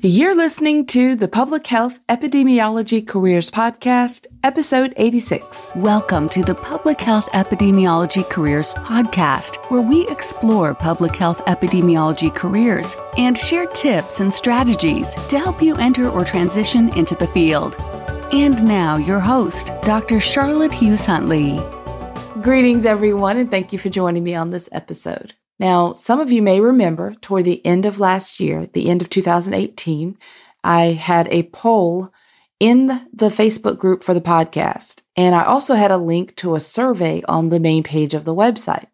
You're listening to the Public Health Epidemiology Careers Podcast, episode 86. Welcome to the Public Health Epidemiology Careers Podcast, where we explore public health epidemiology careers and share tips and strategies to help you enter or transition into the field. And now, your host, Dr. Charlotte Hughes Huntley. Greetings, everyone, and thank you for joining me on this episode. Now, some of you may remember toward the end of last year, the end of 2018, I had a poll in the Facebook group for the podcast. And I also had a link to a survey on the main page of the website.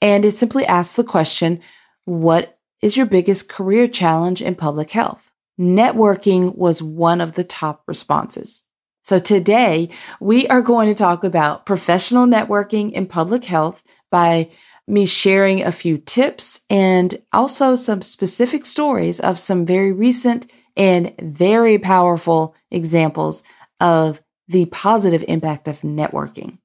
And it simply asks the question What is your biggest career challenge in public health? Networking was one of the top responses. So today we are going to talk about professional networking in public health by me sharing a few tips and also some specific stories of some very recent and very powerful examples of the positive impact of networking.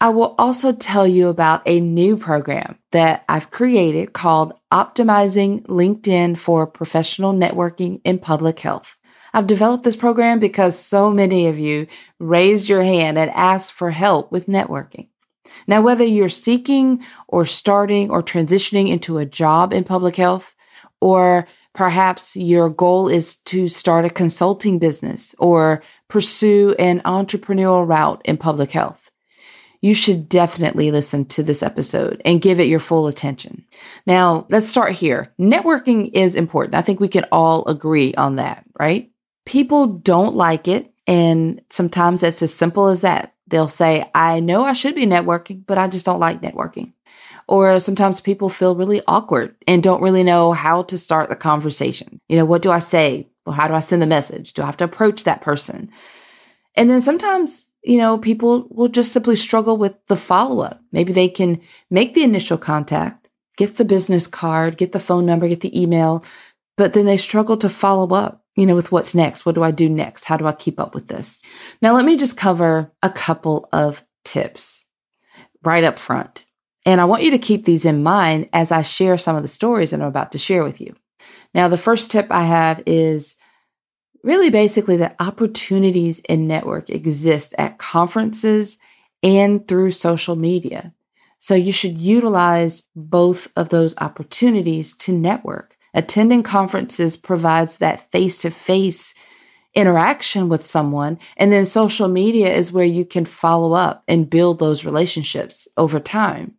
I will also tell you about a new program that I've created called Optimizing LinkedIn for Professional Networking in Public Health. I've developed this program because so many of you raised your hand and asked for help with networking. Now, whether you're seeking or starting or transitioning into a job in public health, or perhaps your goal is to start a consulting business or pursue an entrepreneurial route in public health, you should definitely listen to this episode and give it your full attention. Now, let's start here. Networking is important. I think we can all agree on that, right? People don't like it. And sometimes it's as simple as that. They'll say, I know I should be networking, but I just don't like networking. Or sometimes people feel really awkward and don't really know how to start the conversation. You know, what do I say? Well, how do I send the message? Do I have to approach that person? And then sometimes, you know, people will just simply struggle with the follow up. Maybe they can make the initial contact, get the business card, get the phone number, get the email, but then they struggle to follow up you know, with what's next. What do I do next? How do I keep up with this? Now, let me just cover a couple of tips right up front. And I want you to keep these in mind as I share some of the stories that I'm about to share with you. Now, the first tip I have is really basically that opportunities in network exist at conferences and through social media. So you should utilize both of those opportunities to network. Attending conferences provides that face to face interaction with someone. And then social media is where you can follow up and build those relationships over time.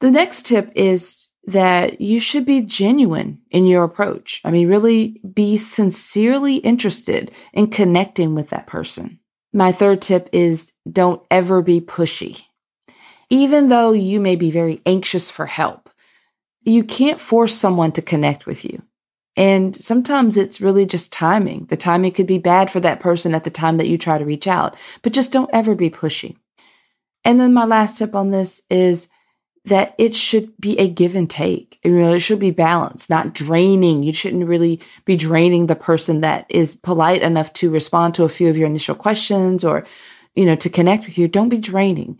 The next tip is that you should be genuine in your approach. I mean, really be sincerely interested in connecting with that person. My third tip is don't ever be pushy. Even though you may be very anxious for help, you can't force someone to connect with you. And sometimes it's really just timing. The timing could be bad for that person at the time that you try to reach out, but just don't ever be pushy. And then my last tip on this is that it should be a give and take. It should be balanced, not draining. You shouldn't really be draining the person that is polite enough to respond to a few of your initial questions or, you know, to connect with you. Don't be draining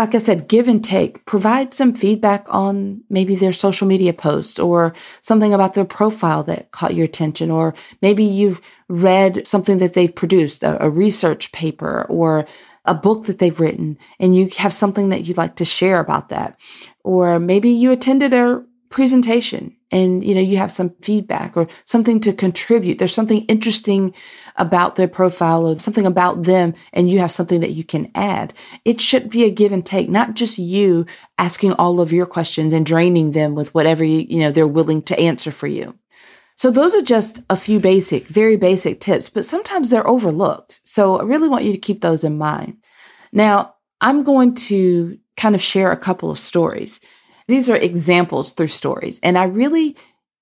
like I said, give and take. Provide some feedback on maybe their social media posts or something about their profile that caught your attention, or maybe you've read something that they've produced, a, a research paper or a book that they've written, and you have something that you'd like to share about that. Or maybe you attended their presentation and you know you have some feedback or something to contribute. There's something interesting about their profile or something about them and you have something that you can add. It should be a give and take not just you asking all of your questions and draining them with whatever you, you know they're willing to answer for you. So those are just a few basic very basic tips but sometimes they're overlooked. So i really want you to keep those in mind. Now i'm going to kind of share a couple of stories these are examples through stories. And I really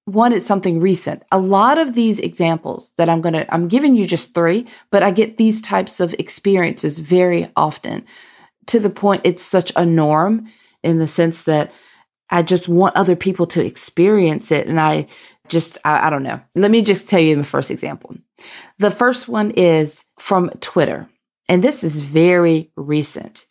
wanted something recent. A lot of these examples that I'm going to, I'm giving you just three, but I get these types of experiences very often to the point it's such a norm in the sense that I just want other people to experience it. And I just, I, I don't know. Let me just tell you the first example. The first one is from Twitter. And this is very recent.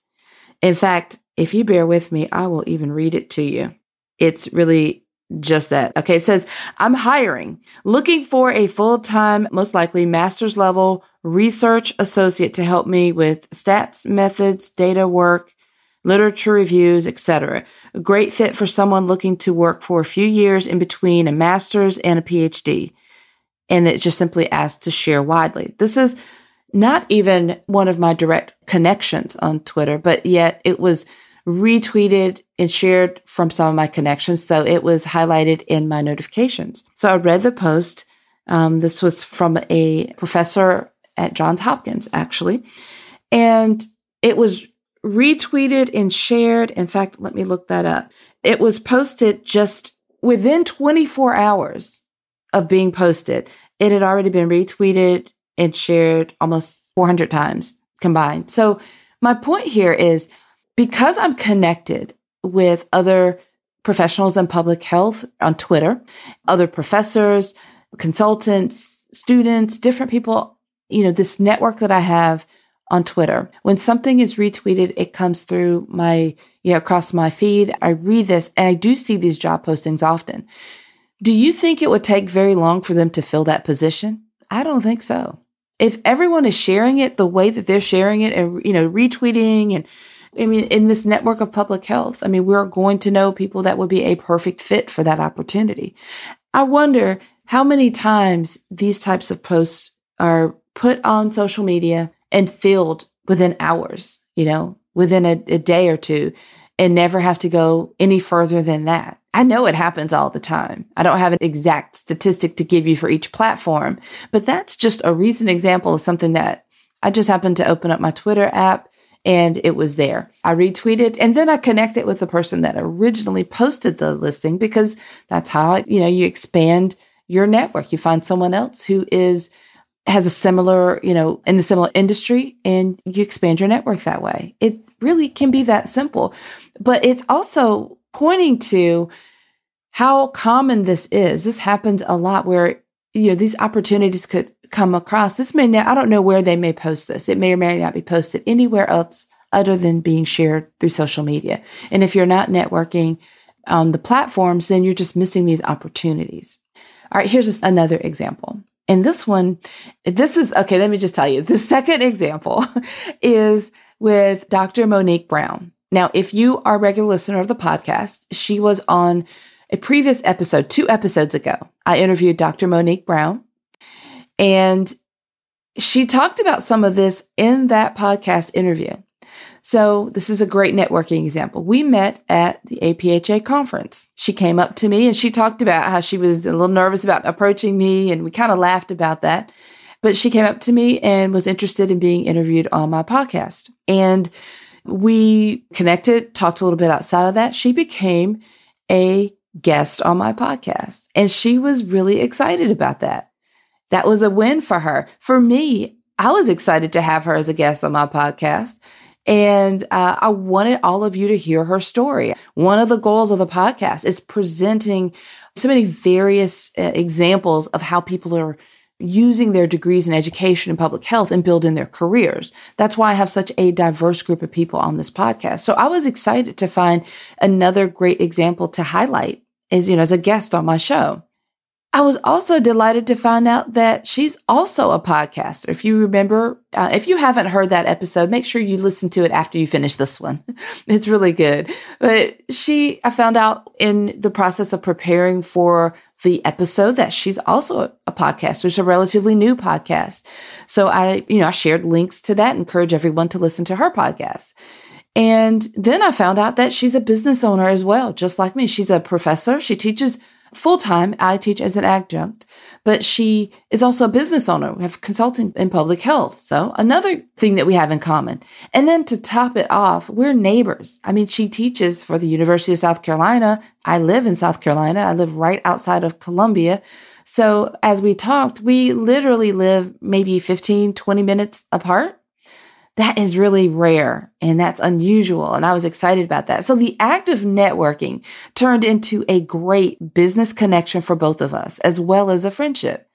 In fact, if you bear with me, I will even read it to you. It's really just that. Okay. It says, I'm hiring, looking for a full time, most likely master's level research associate to help me with stats, methods, data work, literature reviews, etc. A great fit for someone looking to work for a few years in between a master's and a PhD. And it just simply asks to share widely. This is not even one of my direct connections on Twitter, but yet it was retweeted and shared from some of my connections. So it was highlighted in my notifications. So I read the post. Um, this was from a professor at Johns Hopkins, actually. And it was retweeted and shared. In fact, let me look that up. It was posted just within 24 hours of being posted. It had already been retweeted and shared almost 400 times combined. So my point here is because I'm connected with other professionals in public health on Twitter, other professors, consultants, students, different people, you know, this network that I have on Twitter. When something is retweeted, it comes through my, you know, across my feed. I read this and I do see these job postings often. Do you think it would take very long for them to fill that position? I don't think so. If everyone is sharing it the way that they're sharing it and, you know, retweeting and I mean, in this network of public health, I mean, we're going to know people that would be a perfect fit for that opportunity. I wonder how many times these types of posts are put on social media and filled within hours, you know, within a, a day or two and never have to go any further than that. I know it happens all the time. I don't have an exact statistic to give you for each platform, but that's just a recent example of something that I just happened to open up my Twitter app and it was there. I retweeted and then I connected with the person that originally posted the listing because that's how, you know, you expand your network. You find someone else who is has a similar, you know, in the similar industry and you expand your network that way. It really can be that simple. But it's also pointing to how common this is. This happens a lot where, you know, these opportunities could come across. This may not, I don't know where they may post this. It may or may not be posted anywhere else other than being shared through social media. And if you're not networking on the platforms, then you're just missing these opportunities. All right, here's another example. And this one, this is okay. Let me just tell you the second example is with Dr. Monique Brown. Now, if you are a regular listener of the podcast, she was on a previous episode, two episodes ago. I interviewed Dr. Monique Brown. And she talked about some of this in that podcast interview. So this is a great networking example. We met at the APHA conference. She came up to me and she talked about how she was a little nervous about approaching me and we kind of laughed about that. But she came up to me and was interested in being interviewed on my podcast. And we connected, talked a little bit outside of that. She became a guest on my podcast and she was really excited about that. That was a win for her. For me, I was excited to have her as a guest on my podcast. And uh, I wanted all of you to hear her story. One of the goals of the podcast is presenting so many various uh, examples of how people are using their degrees in education and public health and building their careers. That's why I have such a diverse group of people on this podcast. So I was excited to find another great example to highlight as, you know, as a guest on my show. I was also delighted to find out that she's also a podcaster. If you remember, uh, if you haven't heard that episode, make sure you listen to it after you finish this one. it's really good. But she, I found out in the process of preparing for the episode that she's also a, podcaster. It's a relatively new podcast. So I, you know, I shared links to that, encourage everyone to listen to her podcast. And then I found out that she's a business owner as well, just like me. She's a professor. She teaches full time. I teach as an adjunct, but she is also a business owner. We have consulting in public health. So another thing that we have in common. And then to top it off, we're neighbors. I mean, she teaches for the University of South Carolina. I live in South Carolina. I live right outside of Columbia. So as we talked, we literally live maybe 15, 20 minutes apart that is really rare and that's unusual. And I was excited about that. So the act of networking turned into a great business connection for both of us, as well as a friendship.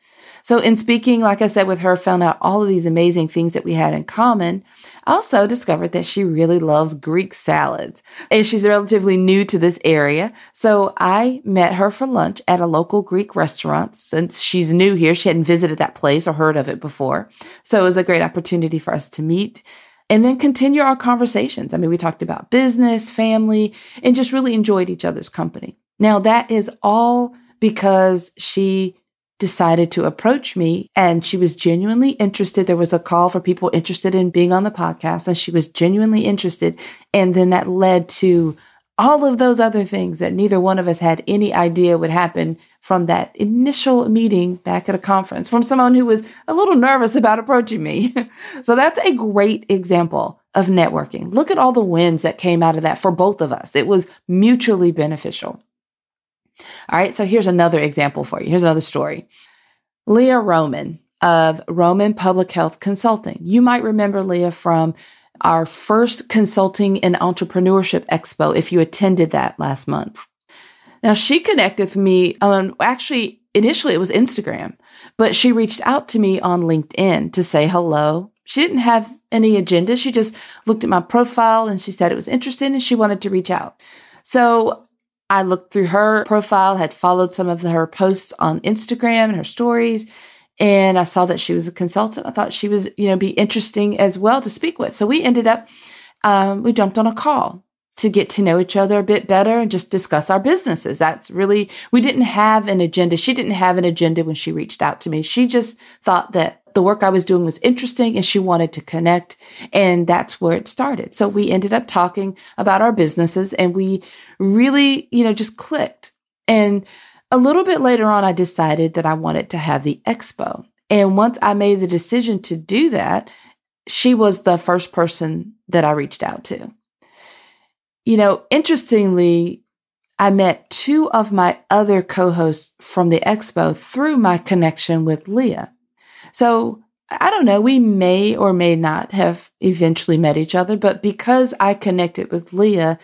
So, in speaking, like I said, with her, found out all of these amazing things that we had in common. Also discovered that she really loves Greek salads and she's relatively new to this area. So I met her for lunch at a local Greek restaurant since she's new here. She hadn't visited that place or heard of it before. So it was a great opportunity for us to meet and then continue our conversations. I mean, we talked about business, family, and just really enjoyed each other's company. Now, that is all because she decided to approach me and she was genuinely interested. There was a call for people interested in being on the podcast and she was genuinely interested. And then that led to all of those other things that neither one of us had any idea would happen from that initial meeting back at a conference from someone who was a little nervous about approaching me. so that's a great example of networking. Look at all the wins that came out of that for both of us. It was mutually beneficial. All right, so here's another example for you. Here's another story. Leah Roman of Roman Public Health Consulting. You might remember Leah from our first consulting and entrepreneurship expo if you attended that last month. Now, she connected with me on actually, initially it was Instagram, but she reached out to me on LinkedIn to say hello. She didn't have any agenda. She just looked at my profile and she said it was interesting and she wanted to reach out. So I looked through her profile, had followed some of her posts on Instagram and her stories, and I saw that she was a consultant. I thought she was, you know, be interesting as well to speak with. So we ended up, um, we jumped on a call to get to know each other a bit better and just discuss our businesses. That's really, we didn't have an agenda. She didn't have an agenda when she reached out to me. She just thought that the work I was doing was interesting and she wanted to connect. And that's where it started. So we ended up talking about our businesses and we really, you know, just clicked. And a little bit later on, I decided that I wanted to have the expo. And once I made the decision to do that, she was the first person that I reached out to. You know, interestingly, I met two of my other co hosts from the expo through my connection with Leah. So I don't know, we may or may not have eventually met each other, but because I connected with Leah,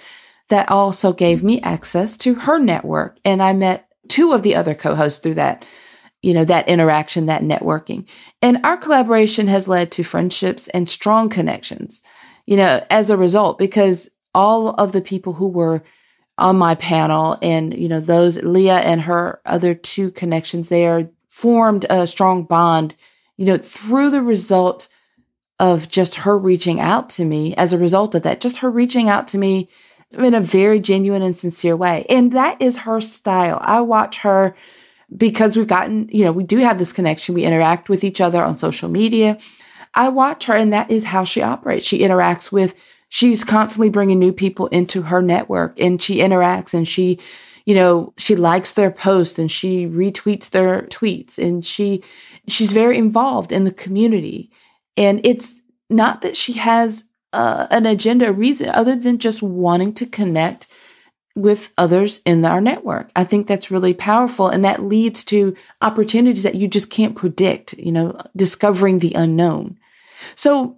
that also gave me access to her network. And I met two of the other co hosts through that, you know, that interaction, that networking. And our collaboration has led to friendships and strong connections, you know, as a result, because all of the people who were on my panel and, you know, those Leah and her other two connections there formed a strong bond you know, through the result of just her reaching out to me as a result of that, just her reaching out to me in a very genuine and sincere way. And that is her style. I watch her because we've gotten, you know, we do have this connection. We interact with each other on social media. I watch her and that is how she operates. She interacts with, she's constantly bringing new people into her network and she interacts and she, you know, she likes their posts and she retweets their tweets and she she's very involved in the community. And it's not that she has uh, an agenda, a reason other than just wanting to connect with others in our network. I think that's really powerful. And that leads to opportunities that you just can't predict, you know, discovering the unknown. So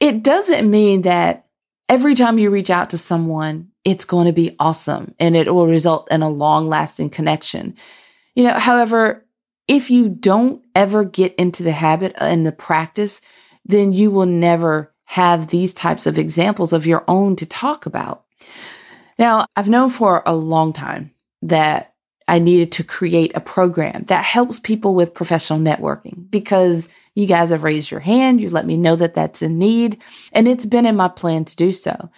it doesn't mean that every time you reach out to someone, it's going to be awesome and it will result in a long lasting connection. You know, however, if you don't ever get into the habit and the practice, then you will never have these types of examples of your own to talk about. Now, I've known for a long time that I needed to create a program that helps people with professional networking because you guys have raised your hand. You let me know that that's a need, and it's been in my plan to do so.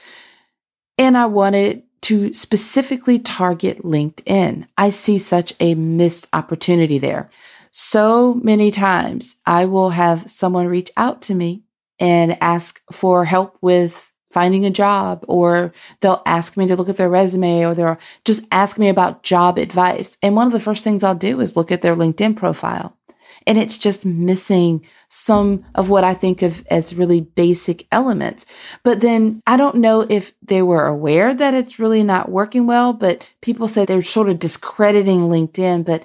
And I wanted to specifically target LinkedIn. I see such a missed opportunity there. So many times I will have someone reach out to me and ask for help with finding a job, or they'll ask me to look at their resume, or they'll just ask me about job advice. And one of the first things I'll do is look at their LinkedIn profile. And it's just missing some of what I think of as really basic elements. But then I don't know if they were aware that it's really not working well, but people say they're sort of discrediting LinkedIn. But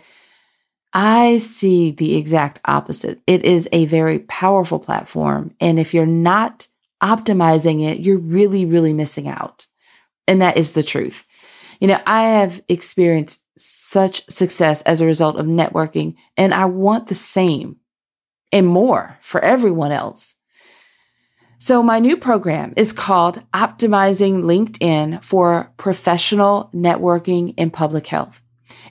I see the exact opposite. It is a very powerful platform. And if you're not optimizing it, you're really, really missing out. And that is the truth. You know, I have experienced such success as a result of networking, and I want the same and more for everyone else. So, my new program is called Optimizing LinkedIn for Professional Networking in Public Health.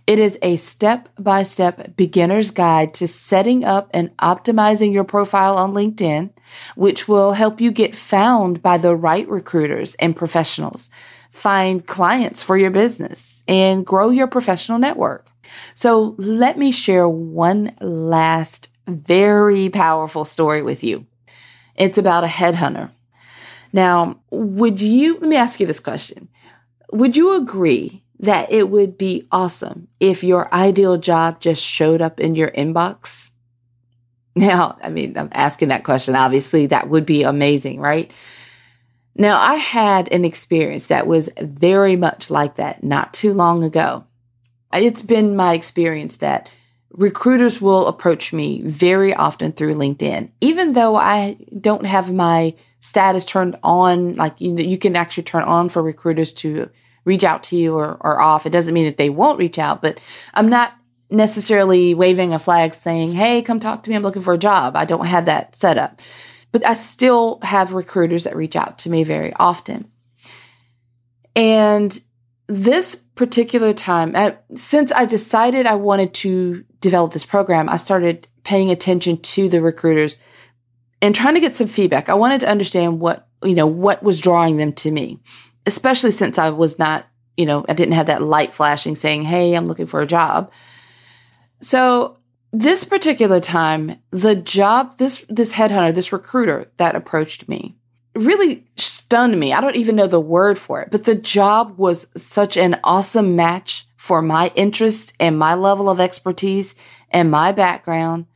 It is a step by step beginner's guide to setting up and optimizing your profile on LinkedIn, which will help you get found by the right recruiters and professionals, find clients for your business, and grow your professional network. So, let me share one last very powerful story with you. It's about a headhunter. Now, would you, let me ask you this question. Would you agree that it would be awesome if your ideal job just showed up in your inbox? Now, I mean, I'm asking that question. Obviously, that would be amazing, right? Now, I had an experience that was very much like that not too long ago. It's been my experience that recruiters will approach me very often through LinkedIn, even though I don't have my status turned on, like you, you can actually turn on for recruiters to reach out to you or, or off. It doesn't mean that they won't reach out, but I'm not necessarily waving a flag saying, Hey, come talk to me. I'm looking for a job. I don't have that set up, but I still have recruiters that reach out to me very often. And this particular time, since I decided I wanted to develop this program, I started paying attention to the recruiters and trying to get some feedback. I wanted to understand what, you know, what was drawing them to me, especially since I was not, you know, I didn't have that light flashing saying, Hey, I'm looking for a job. So this particular time, the job, this, this headhunter, this recruiter that approached me really stunned me. I don't even know the word for it, but the job was such an awesome match for my interests and my level of expertise and my background,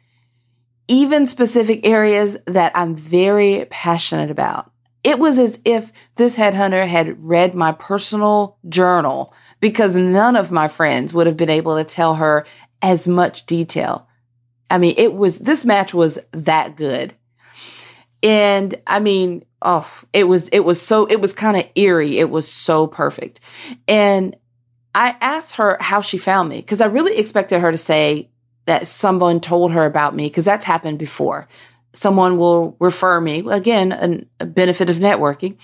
even specific areas that I'm very passionate about. It was as if this headhunter had read my personal journal because none of my friends would have been able to tell her as much detail. I mean, it was, this match was that good. And I mean, oh, it was, it was so, it was kind of eerie. It was so perfect. And I asked her how she found me because I really expected her to say that someone told her about me because that's happened before. Someone will refer me, again, a benefit of networking.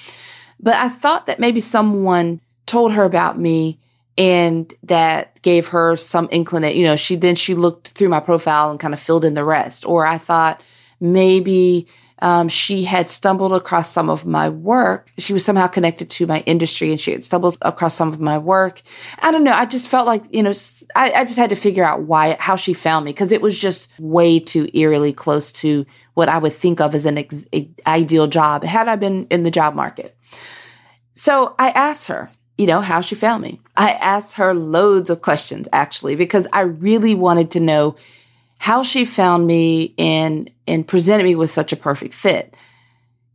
But I thought that maybe someone told her about me and that gave her some inclination. You know, she then she looked through my profile and kind of filled in the rest. Or I thought maybe um, she had stumbled across some of my work. She was somehow connected to my industry and she had stumbled across some of my work. I don't know. I just felt like, you know, I, I just had to figure out why, how she found me because it was just way too eerily close to what I would think of as an ex- ideal job had I been in the job market. So I asked her, you know, how she found me. I asked her loads of questions actually because I really wanted to know how she found me and and presented me with such a perfect fit.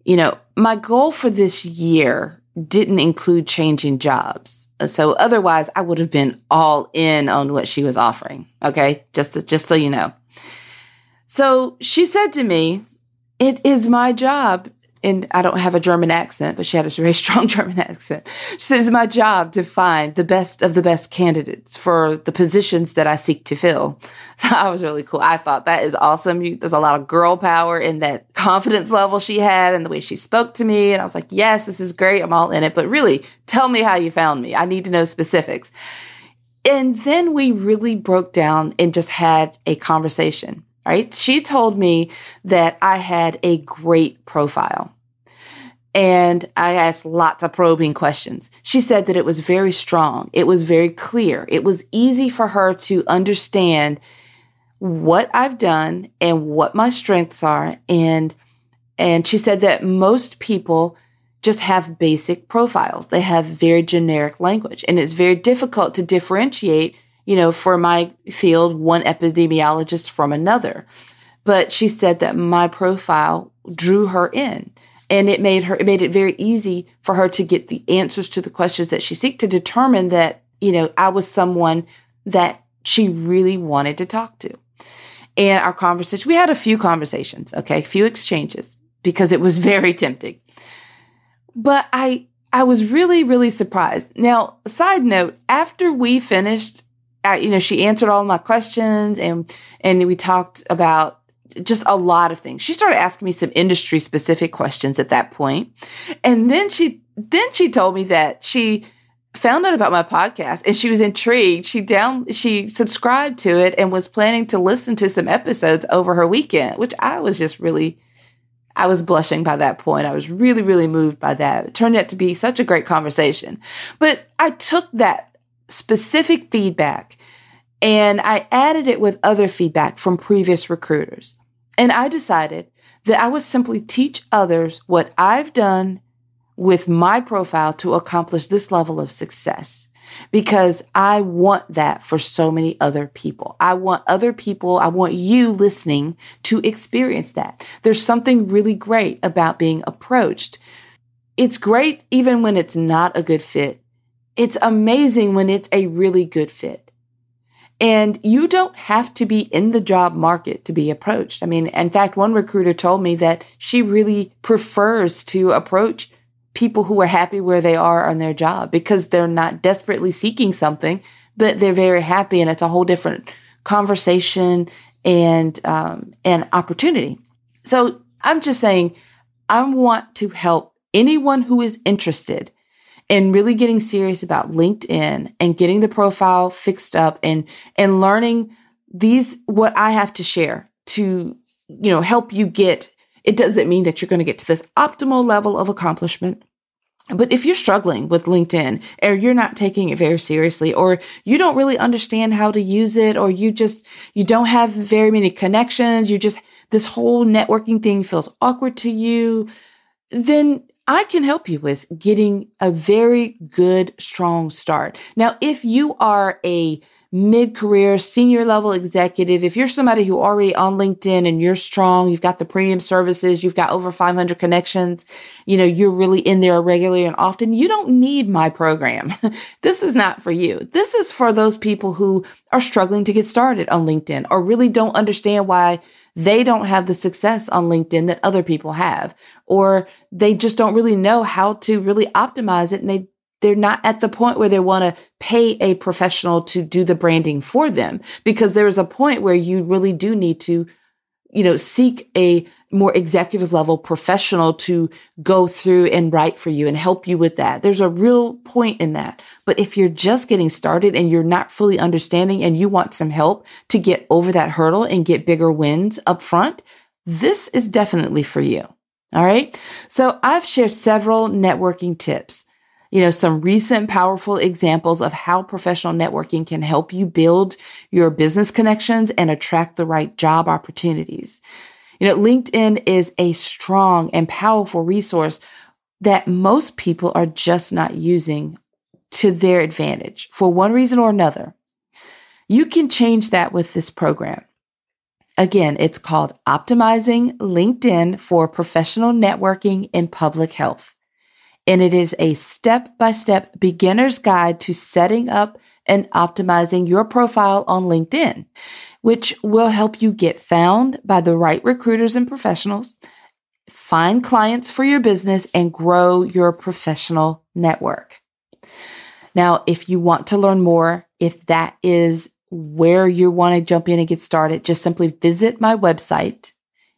You know, my goal for this year didn't include changing jobs. So otherwise I would have been all in on what she was offering. Okay? Just to, just so you know. So she said to me, "It is my job and I don't have a German accent, but she had a very strong German accent. She said, It's my job to find the best of the best candidates for the positions that I seek to fill. So I was really cool. I thought that is awesome. You, there's a lot of girl power in that confidence level she had and the way she spoke to me. And I was like, Yes, this is great. I'm all in it. But really, tell me how you found me. I need to know specifics. And then we really broke down and just had a conversation right? She told me that I had a great profile. And I asked lots of probing questions. She said that it was very strong. It was very clear. It was easy for her to understand what I've done and what my strengths are. And, and she said that most people just have basic profiles. They have very generic language and it's very difficult to differentiate you know, for my field, one epidemiologist from another. But she said that my profile drew her in and it made her, it made it very easy for her to get the answers to the questions that she seek to determine that, you know, I was someone that she really wanted to talk to. And our conversation, we had a few conversations, okay, a few exchanges because it was very tempting. But I, I was really, really surprised. Now, side note, after we finished I, you know, she answered all my questions and, and we talked about just a lot of things. She started asking me some industry specific questions at that point. And then she, then she told me that she found out about my podcast and she was intrigued. She down, she subscribed to it and was planning to listen to some episodes over her weekend, which I was just really, I was blushing by that point. I was really, really moved by that. It turned out to be such a great conversation. But I took that specific feedback and I added it with other feedback from previous recruiters. And I decided that I would simply teach others what I've done with my profile to accomplish this level of success because I want that for so many other people. I want other people, I want you listening to experience that. There's something really great about being approached. It's great even when it's not a good fit. It's amazing when it's a really good fit. And you don't have to be in the job market to be approached. I mean, in fact, one recruiter told me that she really prefers to approach people who are happy where they are on their job because they're not desperately seeking something, but they're very happy, and it's a whole different conversation and um, opportunity. So I'm just saying, I want to help anyone who is interested in really getting serious about LinkedIn and getting the profile fixed up and and learning these what I have to share to you know help you get it doesn't mean that you're going to get to this optimal level of accomplishment. But if you're struggling with LinkedIn or you're not taking it very seriously or you don't really understand how to use it or you just, you don't have very many connections, you just, this whole networking thing feels awkward to you, then I can help you with getting a very good, strong start. Now, if you are a mid career, senior level executive, if you're somebody who already on LinkedIn and you're strong, you've got the premium services, you've got over 500 connections, you know, you're really in there regularly and often, you don't need my program. this is not for you. This is for those people who are struggling to get started on LinkedIn or really don't understand why they don't have the success on LinkedIn that other people have, or they just don't really know how to really optimize it and they they're not at the point where they want to pay a professional to do the branding for them because there is a point where you really do need to you know seek a more executive level professional to go through and write for you and help you with that. There's a real point in that. But if you're just getting started and you're not fully understanding and you want some help to get over that hurdle and get bigger wins up front this is definitely for you. All right? So i've shared several networking tips you know, some recent powerful examples of how professional networking can help you build your business connections and attract the right job opportunities. You know, LinkedIn is a strong and powerful resource that most people are just not using to their advantage for one reason or another. You can change that with this program. Again, it's called Optimizing LinkedIn for Professional Networking in Public Health and it is a step by step beginner's guide to setting up and optimizing your profile on LinkedIn, which will help you get found by the right recruiters and professionals, find clients for your business, and grow your professional network. Now, if you want to learn more, if that is where you want to jump in and get started, just simply visit my website,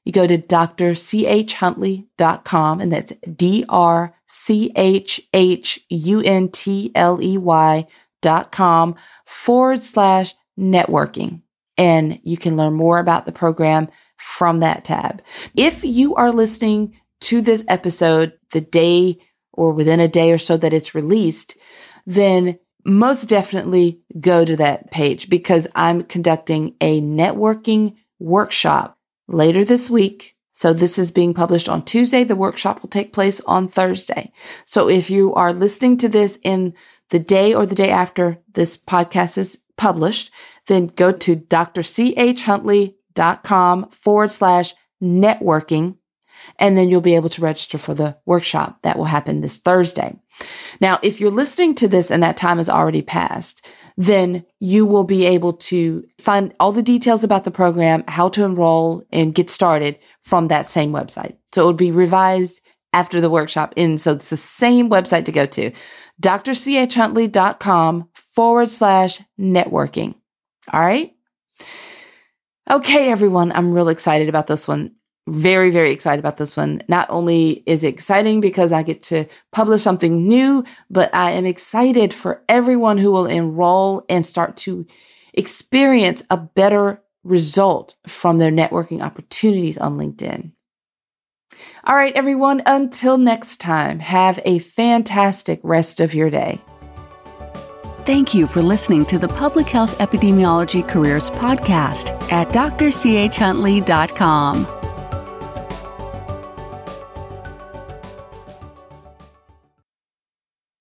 you go to drchuntley.com and that's D R C H H U N T L E Y dot com forward slash networking. And you can learn more about the program from that tab. If you are listening to this episode the day or within a day or so that it's released, then most definitely go to that page because I'm conducting a networking workshop later this week. So this is being published on Tuesday. The workshop will take place on Thursday. So if you are listening to this in the day or the day after this podcast is published, then go to drchuntley.com forward slash networking and then you'll be able to register for the workshop that will happen this Thursday. Now, if you're listening to this and that time has already passed, then you will be able to find all the details about the program, how to enroll and get started from that same website. So it would be revised after the workshop ends. So it's the same website to go to, drchuntley.com forward slash networking. All right. Okay, everyone. I'm real excited about this one. Very, very excited about this one. Not only is it exciting because I get to publish something new, but I am excited for everyone who will enroll and start to experience a better result from their networking opportunities on LinkedIn. All right, everyone, until next time, have a fantastic rest of your day. Thank you for listening to the Public Health Epidemiology Careers Podcast at drchuntley.com.